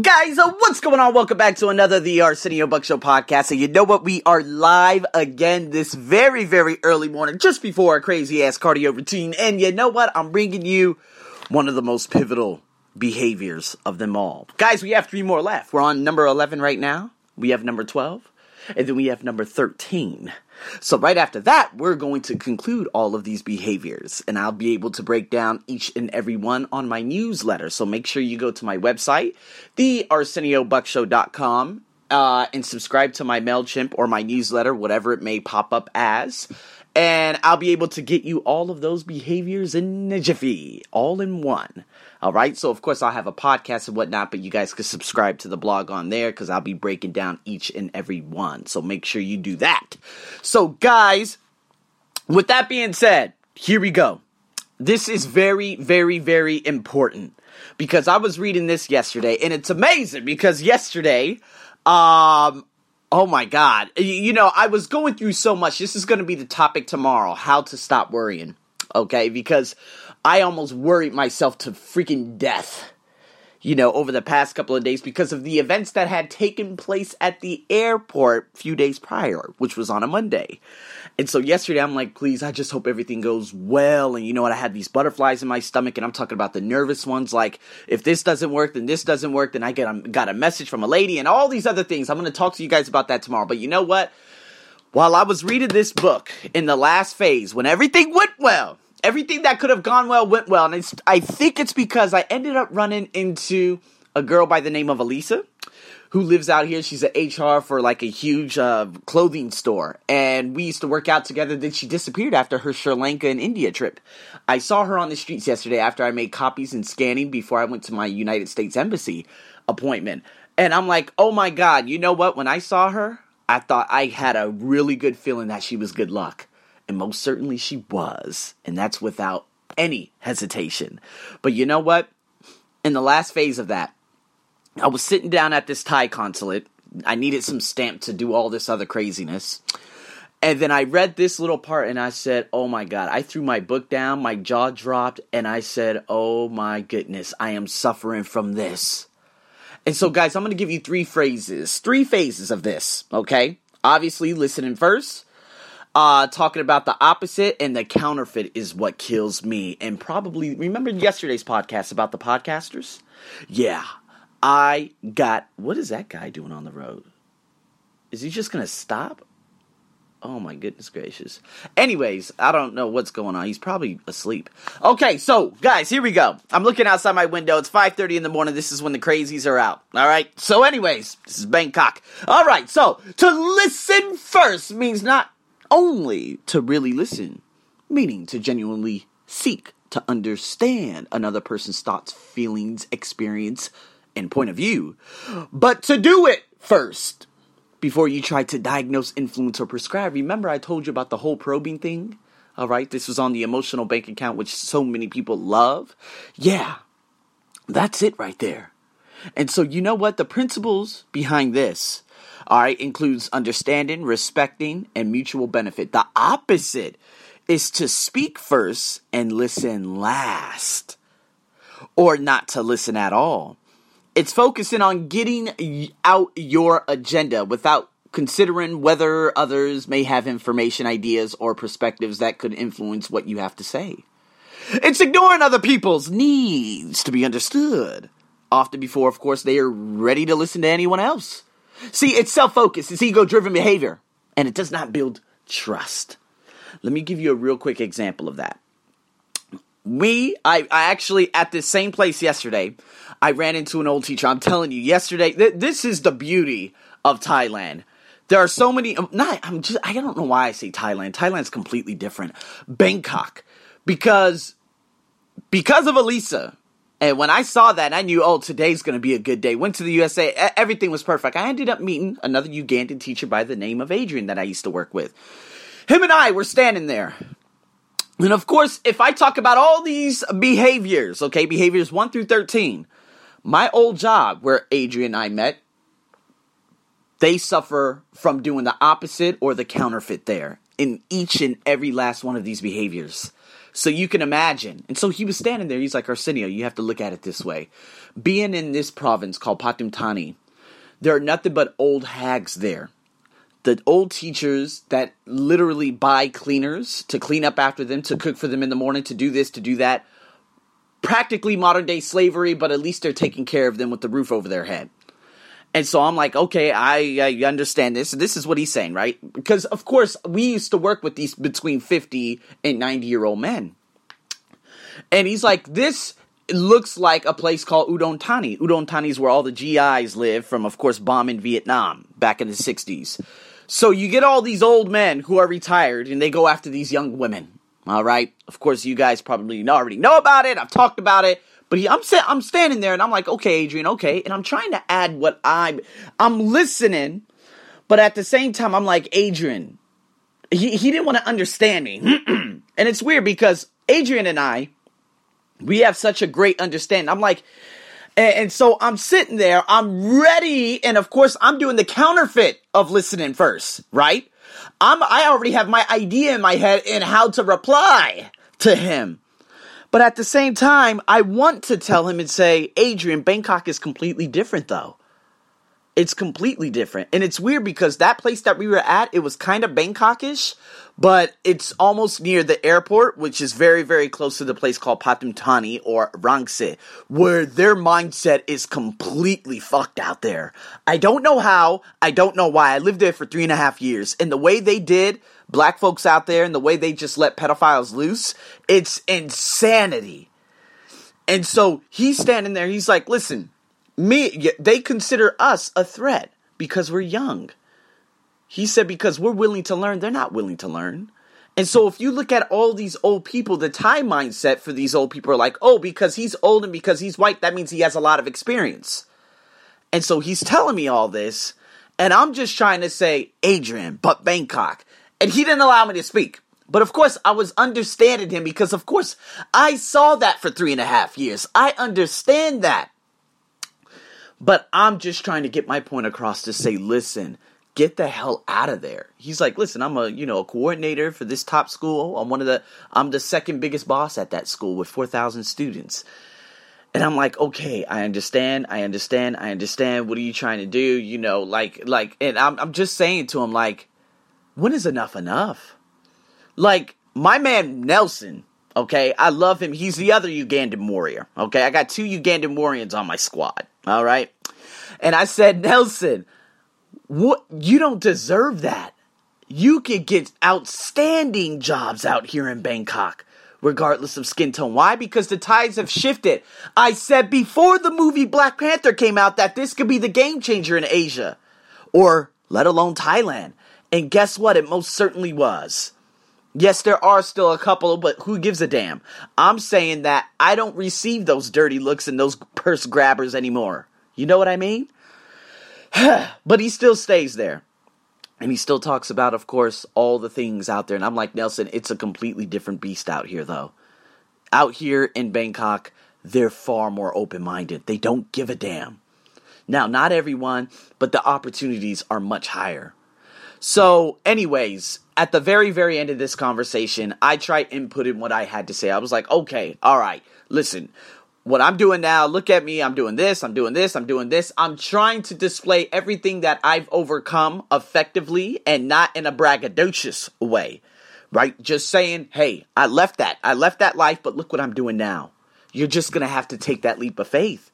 Guys, uh, what's going on? Welcome back to another The Arsenio Buck Show podcast. And you know what? We are live again this very, very early morning, just before a crazy ass cardio routine. And you know what? I'm bringing you one of the most pivotal behaviors of them all. Guys, we have three more left. We're on number 11 right now. We have number 12. And then we have number 13. So, right after that, we're going to conclude all of these behaviors, and I'll be able to break down each and every one on my newsletter. So, make sure you go to my website, thearseniobuckshow.com, uh, and subscribe to my MailChimp or my newsletter, whatever it may pop up as. And I'll be able to get you all of those behaviors in a all in one. All right. So, of course, I'll have a podcast and whatnot, but you guys can subscribe to the blog on there because I'll be breaking down each and every one. So, make sure you do that. So, guys, with that being said, here we go. This is very, very, very important because I was reading this yesterday and it's amazing because yesterday, um, Oh my God. You know, I was going through so much. This is going to be the topic tomorrow how to stop worrying. Okay? Because I almost worried myself to freaking death, you know, over the past couple of days because of the events that had taken place at the airport a few days prior, which was on a Monday. And so yesterday I'm like, please, I just hope everything goes well. And you know what? I had these butterflies in my stomach and I'm talking about the nervous ones. Like, if this doesn't work, then this doesn't work. Then I get, um, got a message from a lady and all these other things. I'm going to talk to you guys about that tomorrow. But you know what? While I was reading this book in the last phase, when everything went well, everything that could have gone well went well. And I think it's because I ended up running into a girl by the name of Elisa who lives out here. She's an HR for like a huge uh, clothing store, and we used to work out together. Then she disappeared after her Sri Lanka and India trip. I saw her on the streets yesterday after I made copies and scanning before I went to my United States Embassy appointment, and I'm like, oh my god, you know what? When I saw her, I thought I had a really good feeling that she was good luck, and most certainly she was, and that's without any hesitation. But you know what? In the last phase of that, I was sitting down at this Thai consulate. I needed some stamp to do all this other craziness. And then I read this little part and I said, Oh my God. I threw my book down, my jaw dropped, and I said, Oh my goodness, I am suffering from this. And so, guys, I'm going to give you three phrases, three phases of this, okay? Obviously, listening first, uh, talking about the opposite, and the counterfeit is what kills me. And probably, remember yesterday's podcast about the podcasters? Yeah, I got what is that guy doing on the road? Is he just gonna stop? Oh my goodness gracious. Anyways, I don't know what's going on. He's probably asleep. Okay, so guys, here we go. I'm looking outside my window. It's 5:30 in the morning. This is when the crazies are out. All right. So anyways, this is Bangkok. All right. So, to listen first means not only to really listen, meaning to genuinely seek to understand another person's thoughts, feelings, experience, and point of view, but to do it first before you try to diagnose, influence, or prescribe. Remember, I told you about the whole probing thing? All right, this was on the emotional bank account, which so many people love. Yeah, that's it right there. And so, you know what? The principles behind this, all right, includes understanding, respecting, and mutual benefit. The opposite is to speak first and listen last, or not to listen at all. It's focusing on getting out your agenda without considering whether others may have information, ideas, or perspectives that could influence what you have to say. It's ignoring other people's needs to be understood, often before, of course, they are ready to listen to anyone else. See, it's self focused, it's ego driven behavior, and it does not build trust. Let me give you a real quick example of that. We, I, I actually, at this same place yesterday, I ran into an old teacher. I'm telling you, yesterday, th- this is the beauty of Thailand. There are so many. Um, not, I'm just. I don't know why I say Thailand. Thailand's completely different. Bangkok, because because of Elisa. And when I saw that, I knew, oh, today's going to be a good day. Went to the USA. Everything was perfect. I ended up meeting another Ugandan teacher by the name of Adrian that I used to work with. Him and I were standing there. And of course, if I talk about all these behaviors, okay, behaviors 1 through 13, my old job, where Adrian and I met, they suffer from doing the opposite or the counterfeit there in each and every last one of these behaviors. So you can imagine. And so he was standing there. He's like, Arsenio, you have to look at it this way. Being in this province called Patumtani, there are nothing but old hags there. The old teachers that literally buy cleaners to clean up after them, to cook for them in the morning, to do this, to do that. Practically modern day slavery, but at least they're taking care of them with the roof over their head. And so I'm like, okay, I, I understand this. This is what he's saying, right? Because, of course, we used to work with these between 50 and 90 year old men. And he's like, this looks like a place called Udon Thani. Udon Thani is where all the GIs live from, of course, bombing Vietnam back in the 60s. So you get all these old men who are retired and they go after these young women. All right. Of course, you guys probably already know about it. I've talked about it. But he, I'm I'm standing there and I'm like, okay, Adrian, okay, and I'm trying to add what I'm I'm listening, but at the same time, I'm like, Adrian, he he didn't want to understand me, and it's weird because Adrian and I, we have such a great understanding. I'm like. And, and so I'm sitting there, I'm ready, and of course I'm doing the counterfeit of listening first, right? I'm I already have my idea in my head in how to reply to him. But at the same time, I want to tell him and say, Adrian, Bangkok is completely different though. It's completely different. And it's weird because that place that we were at, it was kind of Bangkokish, but it's almost near the airport, which is very, very close to the place called Patumtani or Rangsit, where their mindset is completely fucked out there. I don't know how, I don't know why. I lived there for three and a half years, and the way they did black folks out there and the way they just let pedophiles loose, it's insanity. And so he's standing there, he's like, listen, me, they consider us a threat because we're young. He said because we're willing to learn, they're not willing to learn. And so if you look at all these old people, the time mindset for these old people are like, oh, because he's old and because he's white, that means he has a lot of experience. And so he's telling me all this, and I'm just trying to say, Adrian, but Bangkok and he didn't allow me to speak. But of course, I was understanding him because, of course, I saw that for three and a half years. I understand that. But I'm just trying to get my point across to say, listen, get the hell out of there. He's like, listen, I'm a, you know, a coordinator for this top school. I'm one of the, I'm the second biggest boss at that school with 4,000 students. And I'm like, okay, I understand, I understand, I understand. What are you trying to do? You know, like, like, and I'm, I'm just saying to him, like, when is enough enough? Like, my man Nelson, okay, I love him. He's the other Ugandan warrior, okay? I got two Ugandan warriors on my squad, all right? And I said, Nelson, what you don't deserve that. You could get outstanding jobs out here in Bangkok, regardless of skin tone. Why? Because the tides have shifted. I said before the movie Black Panther came out that this could be the game changer in Asia, or let alone Thailand. And guess what? It most certainly was. Yes, there are still a couple, but who gives a damn? I'm saying that I don't receive those dirty looks and those purse grabbers anymore. You know what I mean? but he still stays there. And he still talks about, of course, all the things out there. And I'm like, Nelson, it's a completely different beast out here, though. Out here in Bangkok, they're far more open minded. They don't give a damn. Now, not everyone, but the opportunities are much higher. So, anyways, at the very, very end of this conversation, I tried inputting what I had to say. I was like, okay, all right, listen, what I'm doing now, look at me, I'm doing this, I'm doing this, I'm doing this. I'm trying to display everything that I've overcome effectively and not in a braggadocious way, right? Just saying, hey, I left that, I left that life, but look what I'm doing now. You're just gonna have to take that leap of faith.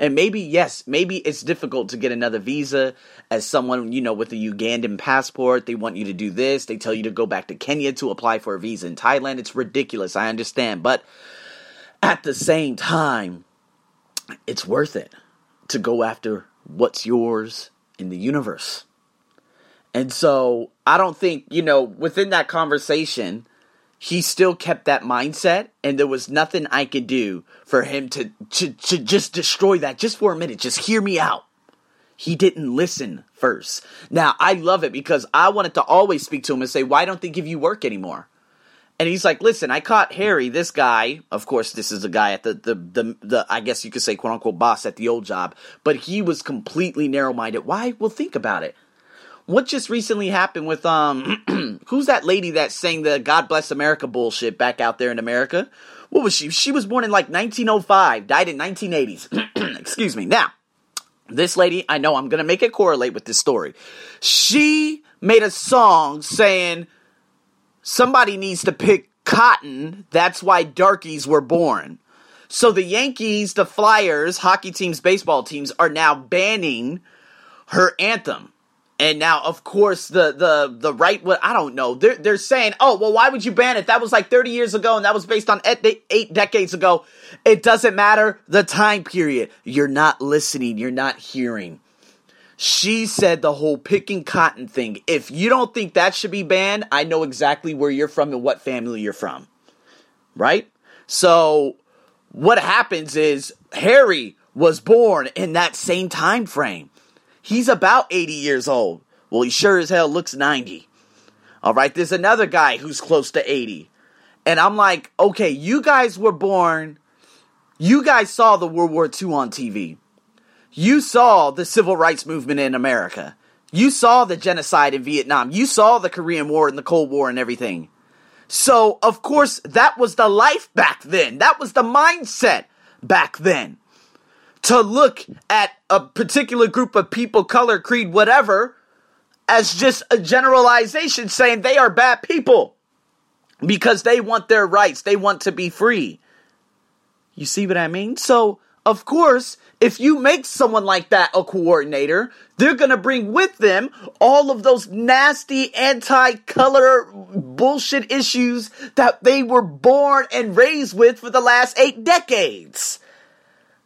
And maybe, yes, maybe it's difficult to get another visa as someone, you know, with a Ugandan passport. They want you to do this. They tell you to go back to Kenya to apply for a visa in Thailand. It's ridiculous. I understand. But at the same time, it's worth it to go after what's yours in the universe. And so I don't think, you know, within that conversation, he still kept that mindset and there was nothing I could do for him to, to, to just destroy that just for a minute. Just hear me out. He didn't listen first. Now, I love it because I wanted to always speak to him and say, why don't they give you work anymore? And he's like, listen, I caught Harry, this guy. Of course, this is the guy at the, the, the, the, I guess you could say, quote unquote, boss at the old job. But he was completely narrow minded. Why? Well, think about it. What just recently happened with um who's that lady that sang the God Bless America bullshit back out there in America? What was she? She was born in like 1905, died in 1980s. Excuse me. Now, this lady, I know I'm going to make it correlate with this story. She made a song saying somebody needs to pick cotton. That's why darkies were born. So the Yankees, the Flyers, hockey teams, baseball teams are now banning her anthem. And now, of course, the the the right. What I don't know. They're they're saying, oh well, why would you ban it? That was like thirty years ago, and that was based on eight, eight decades ago. It doesn't matter the time period. You're not listening. You're not hearing. She said the whole picking cotton thing. If you don't think that should be banned, I know exactly where you're from and what family you're from. Right? So what happens is Harry was born in that same time frame. He's about 80 years old. Well, he sure as hell looks 90. All right, there's another guy who's close to 80. And I'm like, okay, you guys were born, you guys saw the World War II on TV. You saw the civil rights movement in America. You saw the genocide in Vietnam. You saw the Korean War and the Cold War and everything. So, of course, that was the life back then. That was the mindset back then to look at a particular group of people, color, creed, whatever, as just a generalization saying they are bad people because they want their rights, they want to be free. You see what I mean? So, of course, if you make someone like that a coordinator, they're going to bring with them all of those nasty anti color bullshit issues that they were born and raised with for the last eight decades.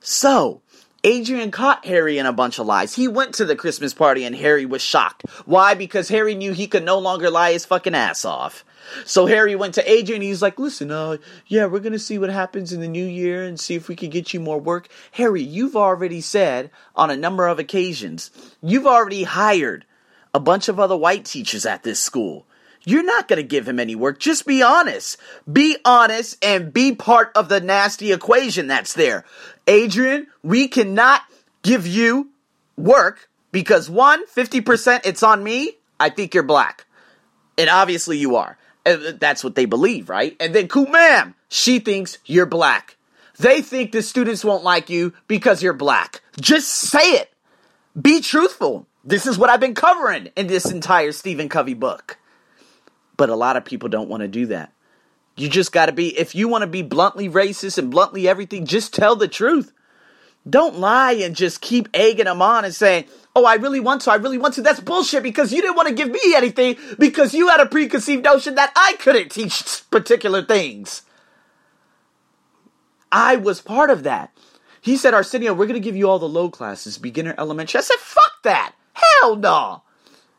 So, Adrian caught Harry in a bunch of lies. He went to the Christmas party and Harry was shocked. Why? Because Harry knew he could no longer lie his fucking ass off. So Harry went to Adrian. He's like, "Listen, uh, yeah, we're gonna see what happens in the new year and see if we can get you more work." Harry, you've already said on a number of occasions, you've already hired a bunch of other white teachers at this school. You're not going to give him any work. Just be honest. Be honest and be part of the nasty equation that's there. Adrian, we cannot give you work because one, 50% it's on me. I think you're black. And obviously you are. That's what they believe, right? And then Kumam, she thinks you're black. They think the students won't like you because you're black. Just say it. Be truthful. This is what I've been covering in this entire Stephen Covey book. But a lot of people don't want to do that. You just got to be, if you want to be bluntly racist and bluntly everything, just tell the truth. Don't lie and just keep egging them on and saying, oh, I really want to, I really want to. That's bullshit because you didn't want to give me anything because you had a preconceived notion that I couldn't teach particular things. I was part of that. He said, Arsenio, we're going to give you all the low classes, beginner, elementary. I said, fuck that. Hell no.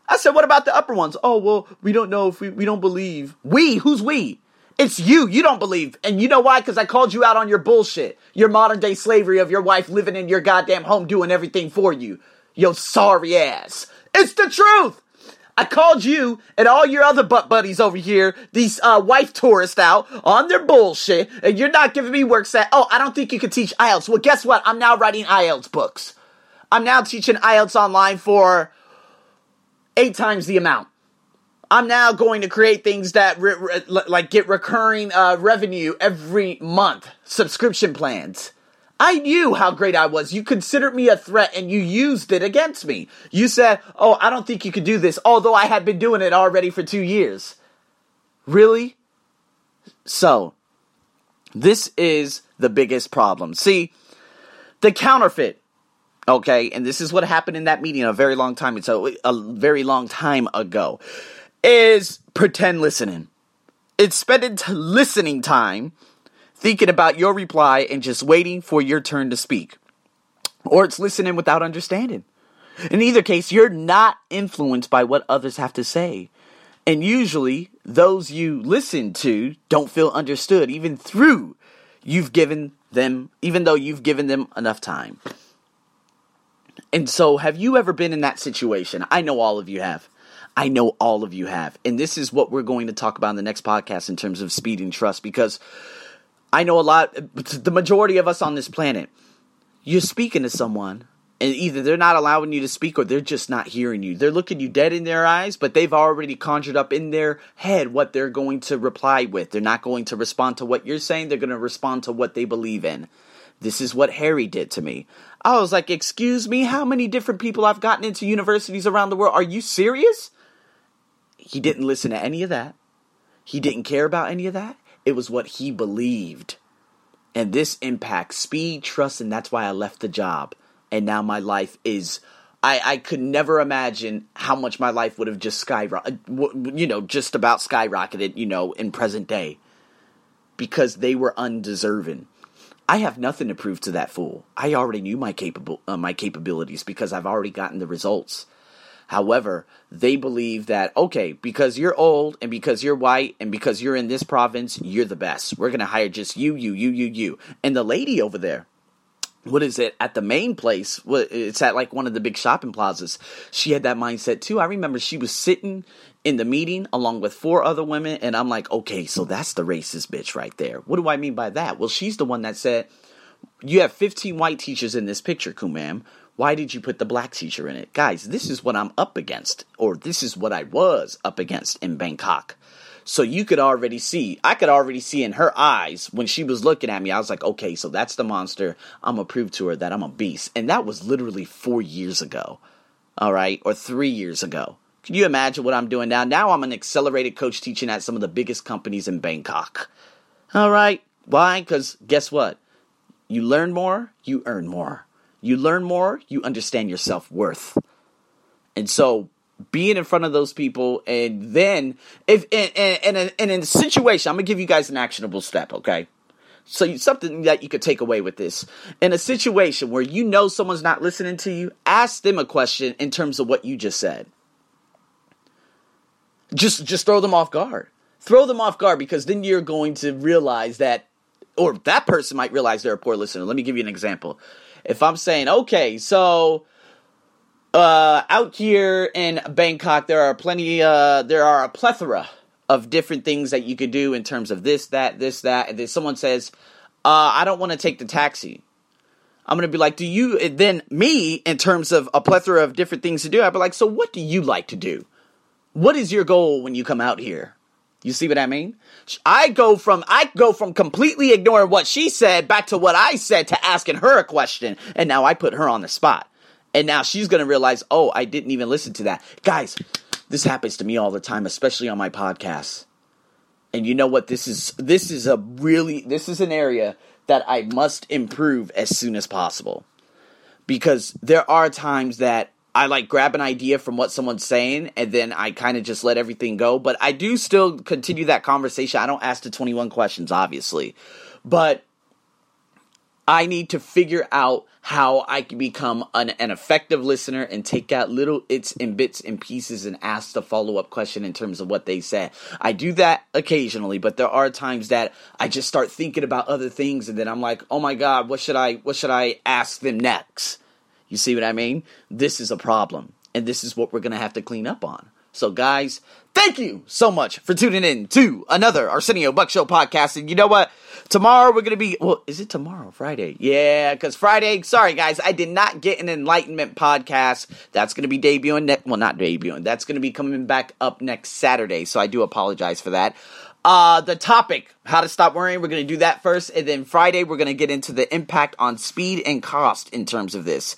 I said, what about the upper ones? Oh, well, we don't know if we, we don't believe. We? Who's we? It's you. You don't believe. And you know why? Because I called you out on your bullshit. Your modern day slavery of your wife living in your goddamn home doing everything for you. Yo, sorry ass. It's the truth. I called you and all your other butt buddies over here, these uh, wife tourists out on their bullshit, and you're not giving me work set. Oh, I don't think you can teach IELTS. Well, guess what? I'm now writing IELTS books. I'm now teaching IELTS online for eight times the amount. I'm now going to create things that re- re- like get recurring uh, revenue every month, subscription plans. I knew how great I was. You considered me a threat and you used it against me. You said, Oh, I don't think you could do this, although I had been doing it already for two years. Really? So, this is the biggest problem. See, the counterfeit okay and this is what happened in that meeting a very long time so a very long time ago is pretend listening. It's spending t- listening time thinking about your reply and just waiting for your turn to speak. Or it's listening without understanding. In either case you're not influenced by what others have to say. And usually those you listen to don't feel understood even through you've given them even though you've given them enough time and so, have you ever been in that situation? I know all of you have. I know all of you have. And this is what we're going to talk about in the next podcast in terms of speed and trust because I know a lot, the majority of us on this planet, you're speaking to someone And either they're not allowing you to speak or they're just not hearing you. They're looking you dead in their eyes, but they've already conjured up in their head what they're going to reply with. They're not going to respond to what you're saying, they're going to respond to what they believe in. This is what Harry did to me. I was like, Excuse me, how many different people I've gotten into universities around the world? Are you serious? He didn't listen to any of that. He didn't care about any of that. It was what he believed. And this impacts speed, trust, and that's why I left the job. And now my life is. I, I could never imagine how much my life would have just skyrocketed, uh, you know, just about skyrocketed, you know, in present day. Because they were undeserving. I have nothing to prove to that fool. I already knew my capable uh, my capabilities because I've already gotten the results. However, they believe that, okay, because you're old and because you're white and because you're in this province, you're the best. We're going to hire just you, you, you, you, you. And the lady over there, what is it at the main place it's at like one of the big shopping plazas she had that mindset too i remember she was sitting in the meeting along with four other women and i'm like okay so that's the racist bitch right there what do i mean by that well she's the one that said you have 15 white teachers in this picture kumam why did you put the black teacher in it? Guys, this is what I'm up against, or this is what I was up against in Bangkok. So you could already see, I could already see in her eyes when she was looking at me, I was like, okay, so that's the monster. I'm to prove to her that I'm a beast. And that was literally four years ago, all right, or three years ago. Can you imagine what I'm doing now? Now I'm an accelerated coach teaching at some of the biggest companies in Bangkok. All right. Why? Because guess what? You learn more, you earn more. You learn more, you understand your self worth. And so being in front of those people and then if and, and in a situation i'm gonna give you guys an actionable step okay so something that you could take away with this in a situation where you know someone's not listening to you ask them a question in terms of what you just said just just throw them off guard throw them off guard because then you're going to realize that or that person might realize they're a poor listener let me give you an example if I'm saying, okay, so uh, out here in Bangkok, there are plenty, uh, there are a plethora of different things that you could do in terms of this, that, this, that. And then someone says, uh, I don't want to take the taxi. I'm going to be like, do you, then me, in terms of a plethora of different things to do, I'd be like, so what do you like to do? What is your goal when you come out here? You see what I mean? I go from I go from completely ignoring what she said back to what I said to asking her a question, and now I put her on the spot. And now she's gonna realize, oh, I didn't even listen to that. Guys, this happens to me all the time, especially on my podcasts. And you know what? This is this is a really this is an area that I must improve as soon as possible. Because there are times that I like grab an idea from what someone's saying and then I kind of just let everything go. But I do still continue that conversation. I don't ask the 21 questions, obviously. But I need to figure out how I can become an, an effective listener and take out little its and bits and pieces and ask the follow up question in terms of what they said. I do that occasionally, but there are times that I just start thinking about other things and then I'm like, oh my God, what should I what should I ask them next? You see what I mean? This is a problem. And this is what we're going to have to clean up on. So, guys, thank you so much for tuning in to another Arsenio Buck Show podcast. And you know what? Tomorrow we're going to be, well, is it tomorrow? Friday? Yeah, because Friday, sorry guys, I did not get an enlightenment podcast. That's going to be debuting, ne- well, not debuting, that's going to be coming back up next Saturday. So I do apologize for that. Uh, the topic, how to stop worrying, we're going to do that first. And then Friday, we're going to get into the impact on speed and cost in terms of this.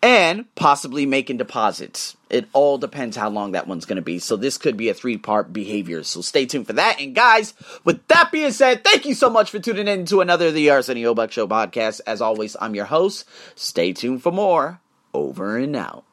And possibly making deposits. It all depends how long that one's going to be. So this could be a three part behavior. So stay tuned for that. And guys, with that being said, thank you so much for tuning in to another of the Arsenio Buck Show podcast. As always, I'm your host. Stay tuned for more. Over and out.